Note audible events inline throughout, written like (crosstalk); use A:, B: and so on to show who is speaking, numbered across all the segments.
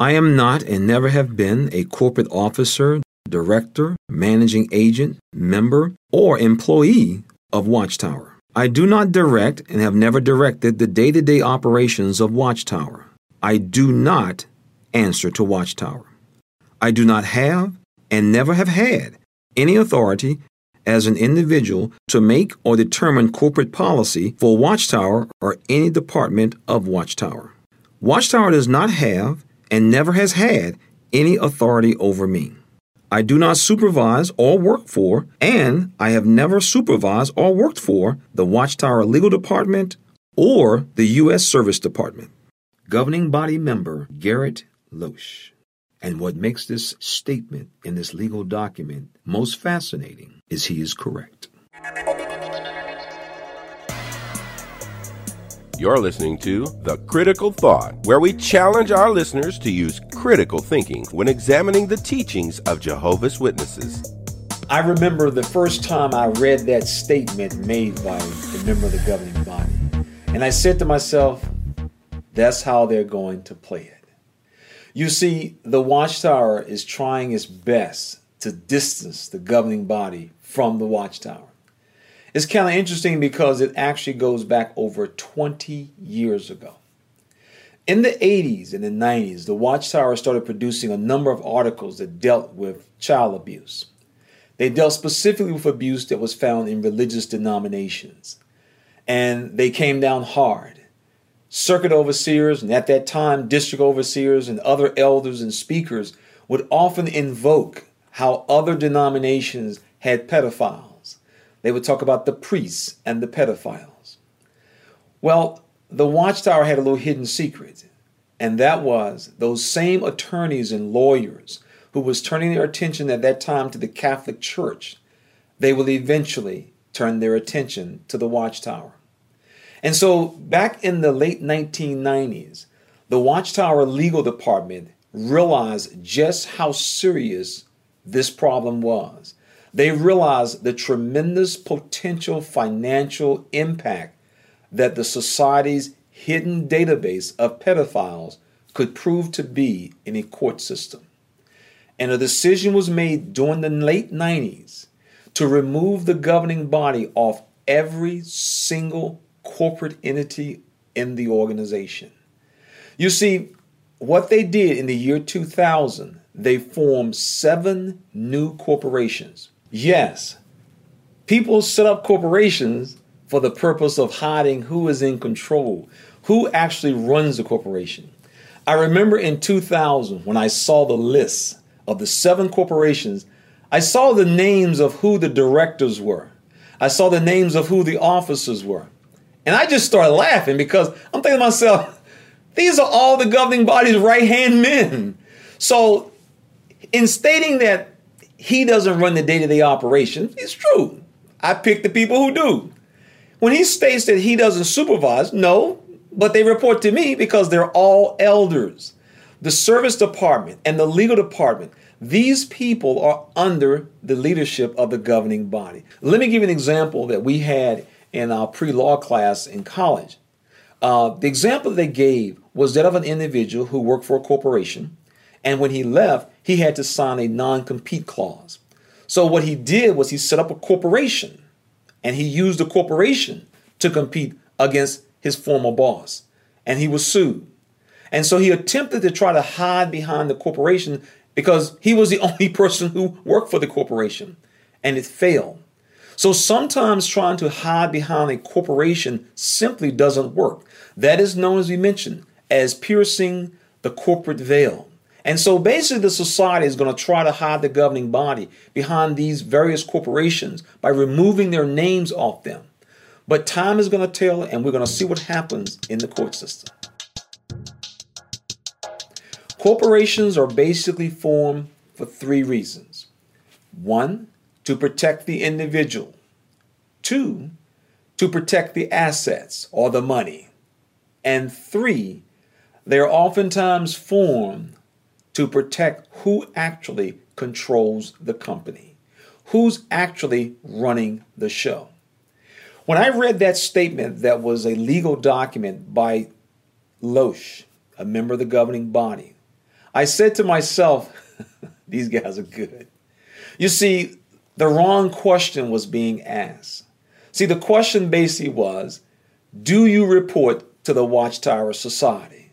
A: I am not and never have been a corporate officer, director, managing agent, member, or employee of Watchtower. I do not direct and have never directed the day to day operations of Watchtower. I do not answer to Watchtower. I do not have and never have had any authority as an individual to make or determine corporate policy for Watchtower or any department of Watchtower. Watchtower does not have and never has had any authority over me. I do not supervise or work for, and I have never supervised or worked for the Watchtower Legal Department or the U.S. Service Department. Governing Body Member Gerrit Loesch. And what makes this statement in this legal document most fascinating is he is correct.
B: You're listening to The Critical Thought, where we challenge our listeners to use critical thinking when examining the teachings of Jehovah's Witnesses.
C: I remember the first time I read that statement made by a member of the governing body. And I said to myself, that's how they're going to play it. You see, the Watchtower is trying its best to distance the governing body from the Watchtower. It's kind of interesting because it actually goes back over 20 years ago. In the 80s and the 90s, the Watchtower started producing a number of articles that dealt with child abuse. They dealt specifically with abuse that was found in religious denominations. And they came down hard circuit overseers, and at that time, district overseers and other elders and speakers would often invoke how other denominations had pedophiles. They would talk about the priests and the pedophiles. Well, the Watchtower had a little hidden secret, and that was those same attorneys and lawyers who was turning their attention at that time to the Catholic Church, they will eventually turn their attention to the Watchtower. And so back in the late 1990s, the Watchtower Legal Department realized just how serious this problem was. They realized the tremendous potential financial impact that the society's hidden database of pedophiles could prove to be in a court system. And a decision was made during the late 90s to remove the governing body off every single corporate entity in the organization. You see, what they did in the year 2000, they formed seven new corporations. Yes, people set up corporations for the purpose of hiding who is in control, who actually runs the corporation. I remember in 2000 when I saw the list of the seven corporations, I saw the names of who the directors were. I saw the names of who the officers were. And I just started laughing because I'm thinking to myself, (laughs) these are all the governing body's right hand men. So, in stating that he doesn't run the day to day operation, it's true. I pick the people who do. When he states that he doesn't supervise, no, but they report to me because they're all elders. The service department and the legal department, these people are under the leadership of the governing body. Let me give you an example that we had in our pre law class in college. Uh, the example they gave was that of an individual who worked for a corporation, and when he left, he had to sign a non compete clause. So, what he did was he set up a corporation and he used the corporation to compete against his former boss, and he was sued. And so he attempted to try to hide behind the corporation because he was the (laughs) only person who worked for the corporation, and it failed. So sometimes trying to hide behind a corporation simply doesn't work. That is known, as we mentioned, as piercing the corporate veil. And so basically, the society is going to try to hide the governing body behind these various corporations by removing their names off them. But time is going to tell, and we're going to see what happens in the court system. Corporations are basically formed for three reasons. One, to protect the individual. Two, to protect the assets or the money. And three, they are oftentimes formed to protect who actually controls the company, who's actually running the show. When I read that statement that was a legal document by Loesch, a member of the governing body, I said to myself, (laughs) these guys are good. You see, the wrong question was being asked. See, the question basically was Do you report to the Watchtower Society?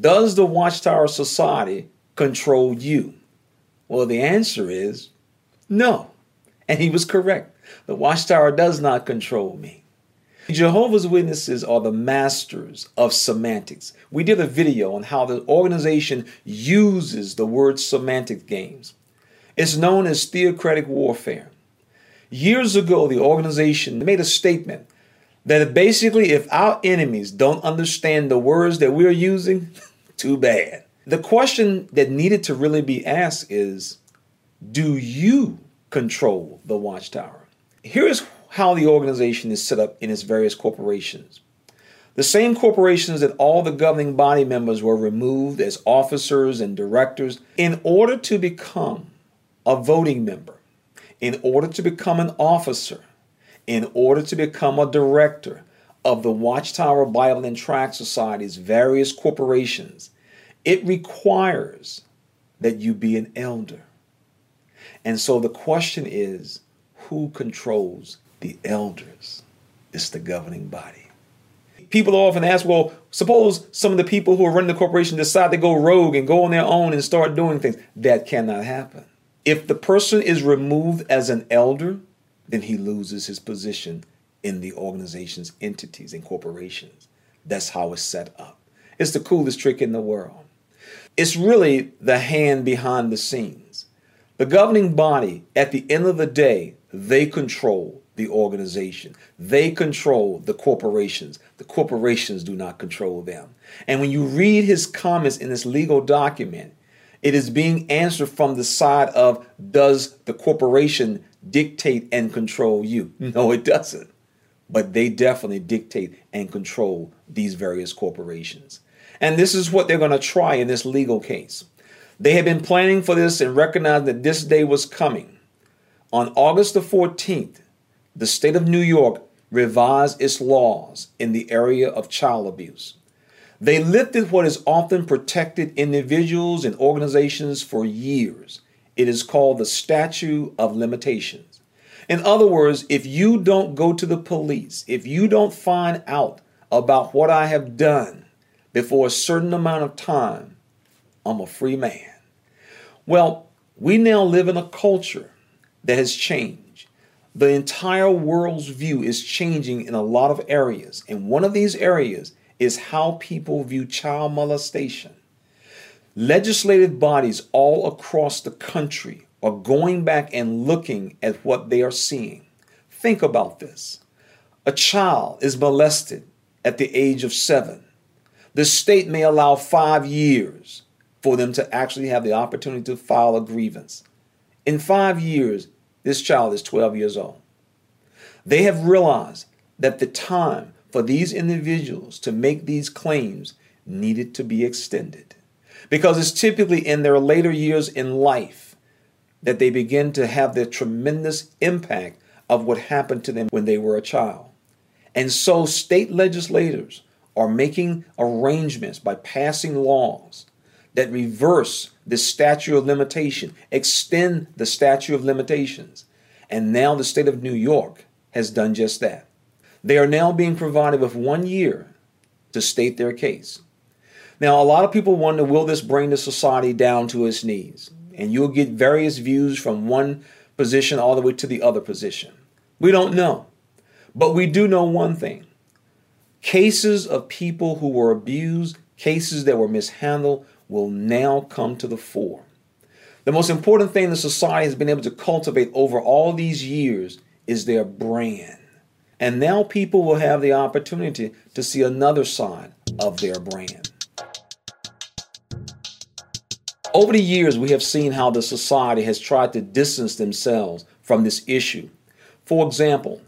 C: Does the Watchtower Society control you? Well, the answer is no. And he was correct. The Watchtower does not control me. Jehovah's Witnesses are the masters of semantics. We did a video on how the organization uses the word semantic games. It's known as theocratic warfare. Years ago, the organization made a statement that basically, if our enemies don't understand the words that we're using, (laughs) too bad. The question that needed to really be asked is Do you control the watchtower? Here's how the organization is set up in its various corporations. The same corporations that all the governing body members were removed as officers and directors in order to become a voting member, in order to become an officer, in order to become a director of the Watchtower Bible and Tract Society's various corporations, it requires that you be an elder. And so the question is who controls the elders? It's the governing body. People often ask, well, suppose some of the people who are running the corporation decide to go rogue and go on their own and start doing things. That cannot happen. If the person is removed as an elder, then he loses his position in the organization's entities and corporations. That's how it's set up. It's the coolest trick in the world. It's really the hand behind the scenes. The governing body, at the end of the day, they control the organization. They control the corporations. The corporations do not control them. And when you read his comments in this legal document, it is being answered from the side of does the corporation dictate and control you? Hmm. No, it doesn't. But they definitely dictate and control these various corporations. And this is what they're going to try in this legal case. They had been planning for this and recognized that this day was coming. On August the 14th, the state of New York revised its laws in the area of child abuse. They lifted what has often protected individuals and organizations for years. It is called the statute of limitations. In other words, if you don't go to the police, if you don't find out about what I have done before a certain amount of time, I'm a free man. Well, we now live in a culture that has changed. The entire world's view is changing in a lot of areas. And one of these areas is how people view child molestation. Legislative bodies all across the country are going back and looking at what they are seeing. Think about this. A child is molested at the age of seven. The state may allow five years for them to actually have the opportunity to file a grievance. In five years, this child is 12 years old. They have realized that the time for these individuals to make these claims needed to be extended. Because it's typically in their later years in life that they begin to have the tremendous impact of what happened to them when they were a child. And so state legislators are making arrangements by passing laws that reverse the statute of limitation, extend the statute of limitations. And now the state of New York has done just that. They are now being provided with one year to state their case. Now, a lot of people wonder will this bring the society down to its knees? And you'll get various views from one position all the way to the other position. We don't know. But we do know one thing cases of people who were abused, cases that were mishandled, will now come to the fore. The most important thing the society has been able to cultivate over all these years is their brand. And now people will have the opportunity to see another side of their brand. Over the years, we have seen how the society has tried to distance themselves from this issue. For example,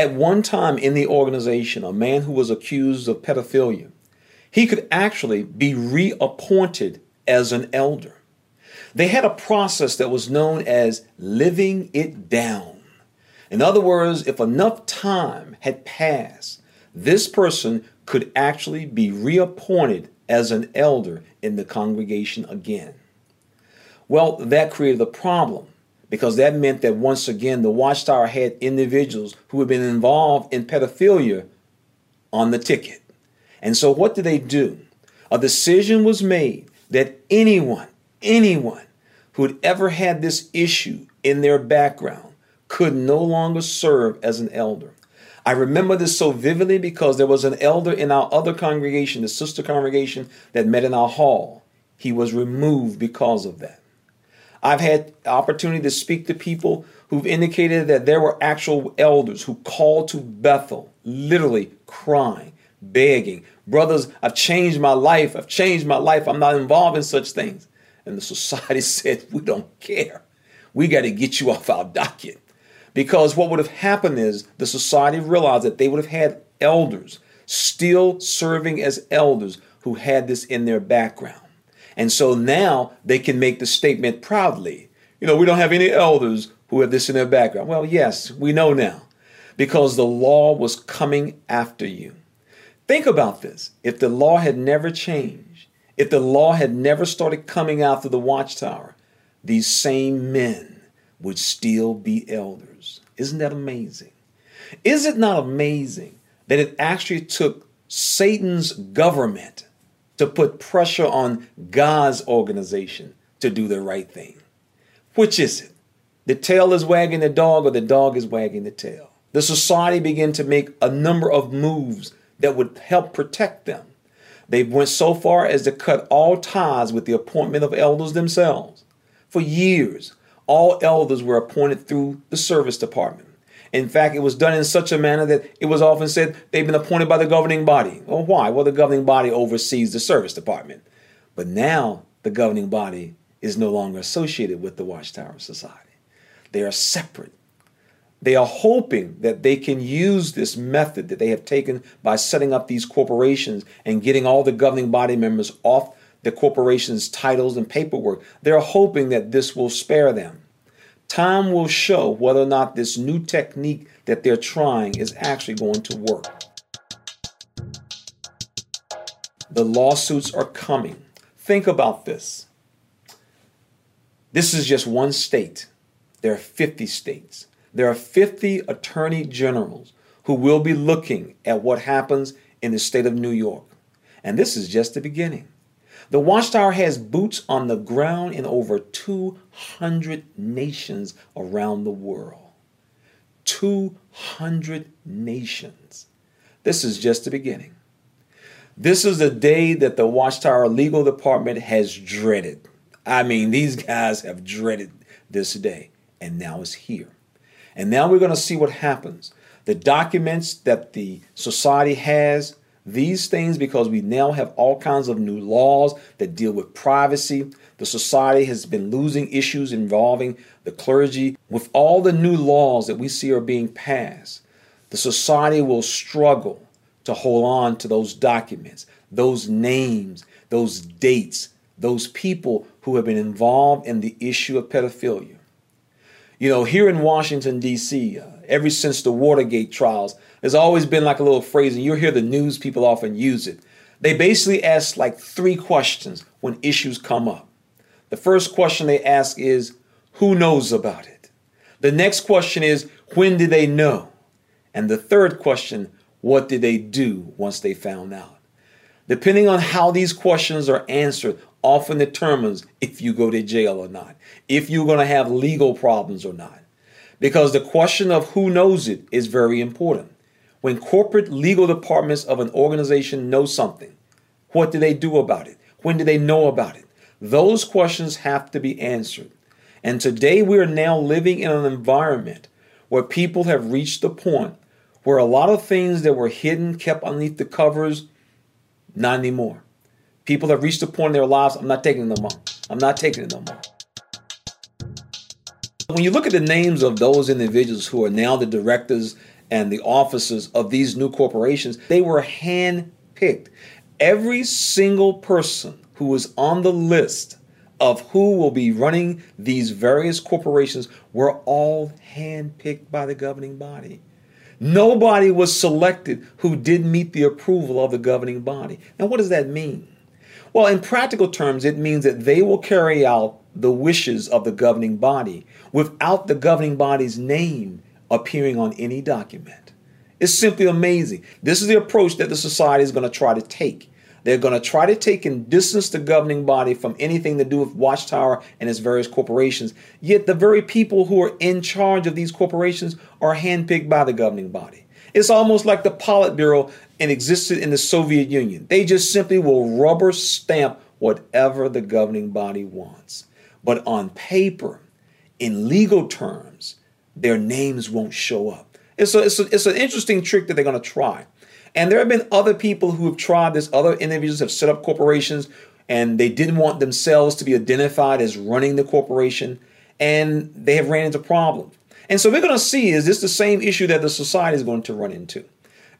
C: at one time in the organization, a man who was accused of pedophilia, he could actually be reappointed as an elder. They had a process that was known as living it down. In other words, if enough time had passed, this person could actually be reappointed as an elder in the congregation again. Well, that created a problem because that meant that once again the Watchtower had individuals who had been involved in pedophilia on the ticket. And so what did they do? A decision was made that anyone, anyone who had ever had this issue in their background could no longer serve as an elder. I remember this so vividly because there was an elder in our other congregation, the sister congregation that met in our hall. He was removed because of that. I've had opportunity to speak to people who've indicated that there were actual elders who called to Bethel, literally crying, begging, Brothers, I've changed my life. I've changed my life. I'm not involved in such things. And the society (laughs) said, We don't care. We got to get you off our docket. Because what would have happened is the society realized that they would have had elders still serving as elders who had this in their background. And so now they can make the statement proudly, you know, we don't have any elders who have this in their background. Well, yes, we know now because the law was coming after you. Think about this. If the law had never changed, if the law had never started coming out after the watchtower, these same men would still be elders. Isn't that amazing? Is it not amazing that it actually took Satan's government to put pressure on God's organization to do the right thing. Which is it? The tail is wagging the dog or the dog is wagging the tail. The society began to make a number of moves that would help protect them. They went so far as to cut all ties with the appointment of elders themselves. For years, all elders were appointed through the service department. In fact, it was done in such a manner that it was often said they've been appointed by the governing body. Well, why? Well, the governing body oversees the service department. But now the governing body is no longer associated with the Watchtower Society. They are separate. They are hoping that they can use this method that they have taken by setting up these corporations and getting all the governing body members off the corporation's titles and paperwork. They're hoping that this will spare them. Time will show whether or not this new technique that they're trying is actually going to work. The lawsuits are coming. Think about this. This is just one state. There are 50 states. There are 50 attorney generals who will be looking at what happens in the state of New York. And this is just the beginning. The Watchtower has boots on the ground in over 200 nations around the world. 200 nations. This is just the beginning. This is the day that the Watchtower Legal Department has dreaded. I mean, these guys have dreaded this day, and now it's here. And now we're going to see what happens. The documents that the society has these things, because we now have all kinds of new laws that deal with privacy, the society has been losing issues involving the clergy. With all the new laws that we see are being passed, the society will struggle to hold on to those documents, those names, those dates, those people who have been involved in the issue of pedophilia. You know, here in Washington, D.C., uh, ever since the Watergate trials, there's always been like a little phrase, and you'll hear the news people often use it. They basically ask like three questions when issues come up. The first question they ask is, Who knows about it? The next question is, When did they know? And the third question, What did they do once they found out? Depending on how these questions are answered, often determines if you go to jail or not, if you're going to have legal problems or not. Because the question of who knows it is very important. When corporate legal departments of an organization know something, what do they do about it? When do they know about it? Those questions have to be answered. And today we are now living in an environment where people have reached the point where a lot of things that were hidden, kept underneath the covers, not anymore. People have reached a point in their lives, I'm not taking it no more. I'm not taking it no more. When you look at the names of those individuals who are now the directors and the officers of these new corporations, they were handpicked. Every single person who was on the list of who will be running these various corporations were all handpicked by the governing body. Nobody was selected who didn't meet the approval of the governing body. Now, what does that mean? Well, in practical terms, it means that they will carry out the wishes of the governing body without the governing body's name appearing on any document. It's simply amazing. This is the approach that the society is going to try to take. They're going to try to take and distance the governing body from anything to do with Watchtower and its various corporations. Yet the very people who are in charge of these corporations are handpicked by the governing body. It's almost like the Politburo and existed in the Soviet Union. They just simply will rubber stamp whatever the governing body wants. But on paper, in legal terms, their names won't show up. It's, a, it's, a, it's an interesting trick that they're going to try. And there have been other people who have tried this. Other individuals have set up corporations and they didn't want themselves to be identified as running the corporation and they have ran into problems. And so we're going to see is this the same issue that the society is going to run into?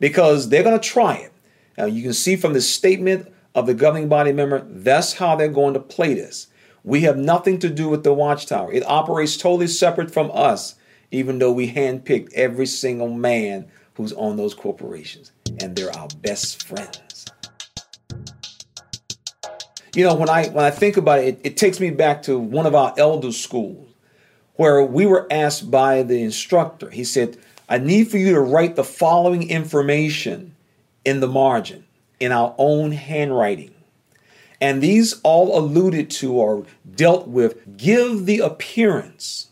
C: Because they're going to try it. Now you can see from the statement of the governing body member, that's how they're going to play this. We have nothing to do with the watchtower. It operates totally separate from us, even though we handpicked every single man who's on those corporations, and they're our best friends. You know, when I when I think about it, it, it takes me back to one of our elder schools where we were asked by the instructor. He said, "I need for you to write the following information in the margin in our own handwriting." And these all alluded to or dealt with give the appearance,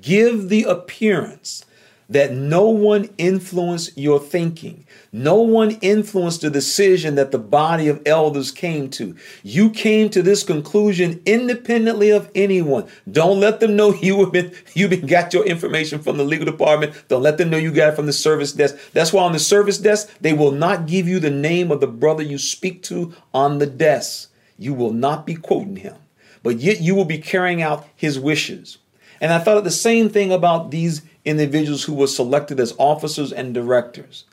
C: give the appearance that no one influenced your thinking. No one influenced the decision that the body of elders came to. You came to this conclusion independently of anyone. Don't let them know (laughs) you have been you been got your information from the legal department. Don't let them know you got it from the service desk. That's why on the service desk, they will not give you the name of the brother you speak to on the desk. You will not be quoting him, but yet you will be carrying out his wishes. And I thought the same thing about these individuals who were selected as officers and directors.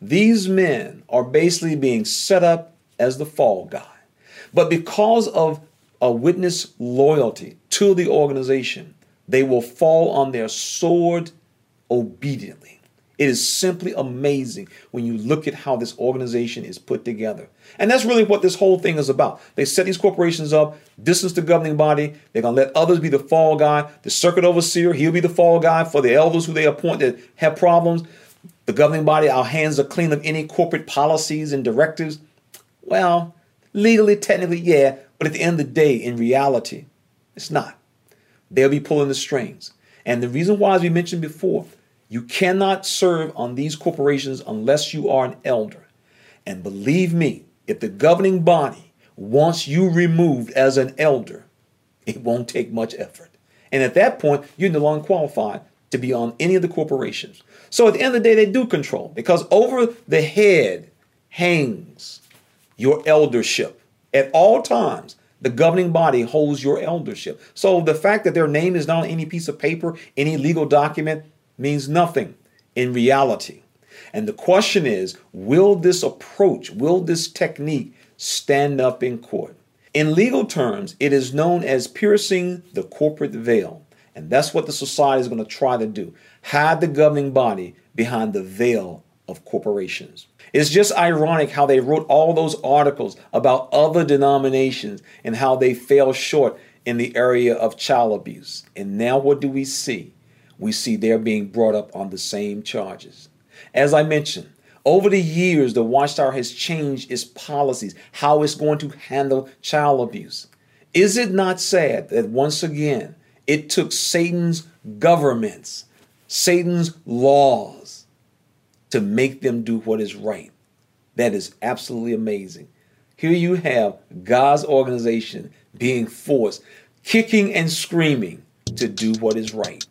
C: These men are basically being set up as the fall guy. But because of a witness loyalty to the organization, they will fall on their sword obediently. It is simply amazing when you look at how this organization is put together. And that's really what this whole thing is about. They set these corporations up, distance the governing body. They're going to let others be the fall guy. The circuit overseer, he'll be the fall guy for the elders who they appoint that have problems. The governing body, our hands are clean of any corporate policies and directives. Well, legally, technically, yeah, but at the end of the day, in reality, it's not. They'll be pulling the strings. And the reason why, as we mentioned before, you cannot serve on these corporations unless you are an elder. And believe me, if the governing body wants you removed as an elder, it won't take much effort. And at that point, you're no longer qualified to be on any of the corporations. So at the end of the day, they do control because over the head hangs your eldership. At all times, the governing body holds your eldership. So the fact that their name is not on any piece of paper, any legal document, means nothing in reality. And the question is will this approach, will this technique stand up in court? In legal terms, it is known as piercing the corporate veil. And that's what the society is going to try to do hide the governing body behind the veil of corporations. It's just ironic how they wrote all those articles about other denominations and how they fell short in the area of child abuse. And now what do we see? We see they're being brought up on the same charges. As I mentioned, over the years, the Watchtower has changed its policies, how it's going to handle child abuse. Is it not sad that once again it took Satan's governments, Satan's laws, to make them do what is right? That is absolutely amazing. Here you have God's organization being forced, kicking and screaming to do what is right.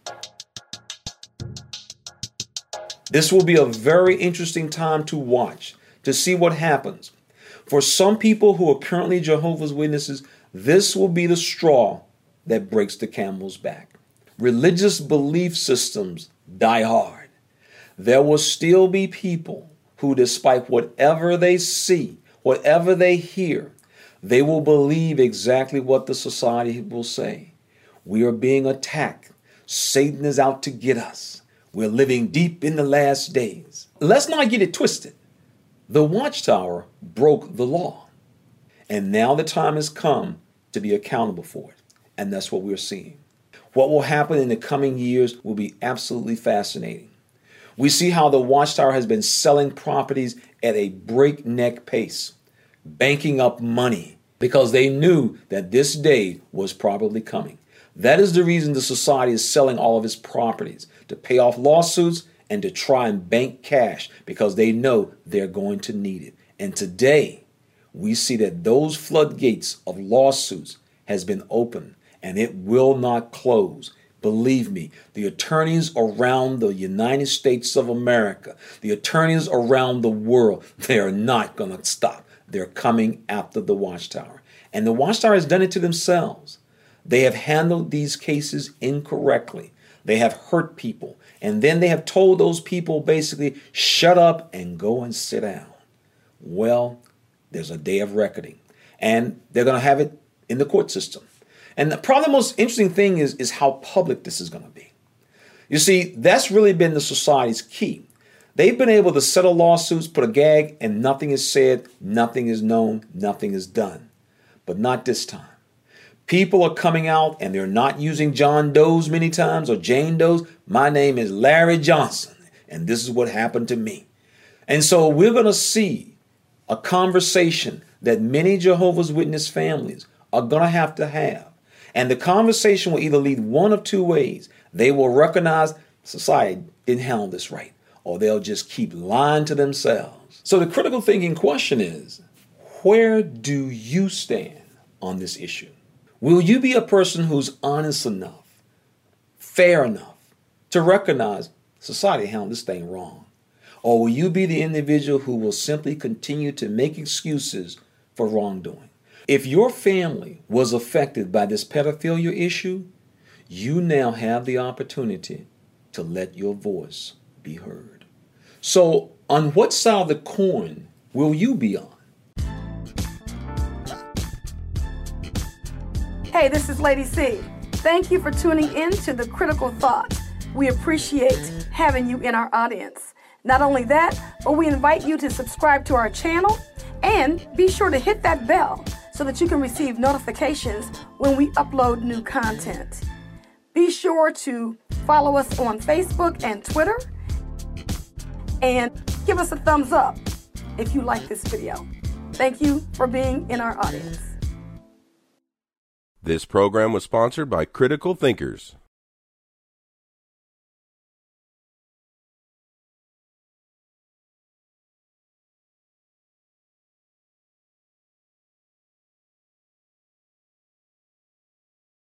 C: This will be a very interesting time to watch to see what happens. For some people who are currently Jehovah's Witnesses, this will be the straw that breaks the camel's back. Religious belief systems die hard. There will still be people who, despite whatever they see, whatever they hear, they will believe exactly what the society will say. We are being attacked. Satan is out to get us. We're living deep in the last days. Let's not get it twisted. The watchtower broke the law. And now the time has come to be accountable for it. And that's what we're seeing. What will happen in the coming years will be absolutely fascinating. We see how the Watchtower has been selling properties at a breakneck pace, banking up money because they knew that this day was probably coming. That is the reason the society is selling all of its properties to pay off lawsuits and to try and bank cash because they know they're going to need it. And today, we see that those floodgates of lawsuits has been opened and it will not close. Believe me, the attorneys around the United States of America, the attorneys around the world, (laughs) they are not going to stop. They're coming after the Watchtower. And the Watchtower has done it to themselves. They have handled these cases incorrectly. They have hurt people. And then they have told those people basically, shut up and go and sit down. Well, there's a day of reckoning. And they're going to have it in the court system. And the, probably the most interesting thing is, is how public this is going to be. You see, that's really been the society's key. They've been able to settle lawsuits, put a gag, and nothing is said, nothing is known, nothing is done. But not this time. People are coming out and they're not using John Doe's many times or Jane Doe's. My name is Larry Johnson, and this is what happened to me. And so we're going to see a conversation that many Jehovah's Witness families are going to have to have and the conversation will either lead one of two ways. They will recognize society didn't handle this right, or they'll just keep lying to themselves. So the critical thinking question is where do you stand on this issue? Will you be a person who's honest enough, fair enough to recognize society handled this thing wrong? Or will you be the individual who will simply continue to make excuses for wrongdoing? If your family was affected by this pedophilia issue, you now have the opportunity to let your voice be heard. So, on what side of the coin will you be on?
D: Hey, this is Lady C. Thank you for tuning in to the Critical Thought. We appreciate having you in our audience. Not only that, but we invite you to subscribe to our channel and be sure to hit that bell so that you can receive notifications when we upload new content. Be sure to follow us on Facebook and Twitter and give us a thumbs up if you like this video. Thank you for being in our audience.
B: This program was sponsored by Critical Thinkers.